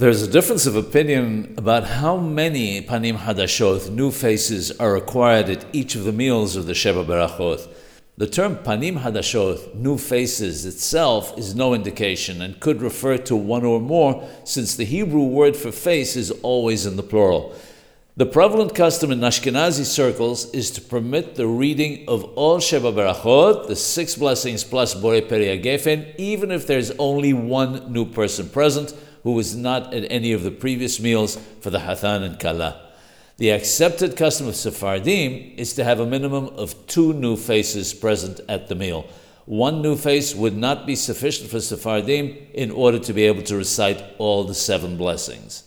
There's a difference of opinion about how many panim hadashot, new faces, are required at each of the meals of the Sheva Berachot. The term panim hadashot, new faces, itself is no indication and could refer to one or more, since the Hebrew word for face is always in the plural. The prevalent custom in Ashkenazi circles is to permit the reading of all Sheva Berachot, the six blessings plus Bore Peri Gefen, even if there's only one new person present who was not at any of the previous meals for the Hathan and Kala. The accepted custom of Sephardim is to have a minimum of two new faces present at the meal. One new face would not be sufficient for Sephardim in order to be able to recite all the seven blessings.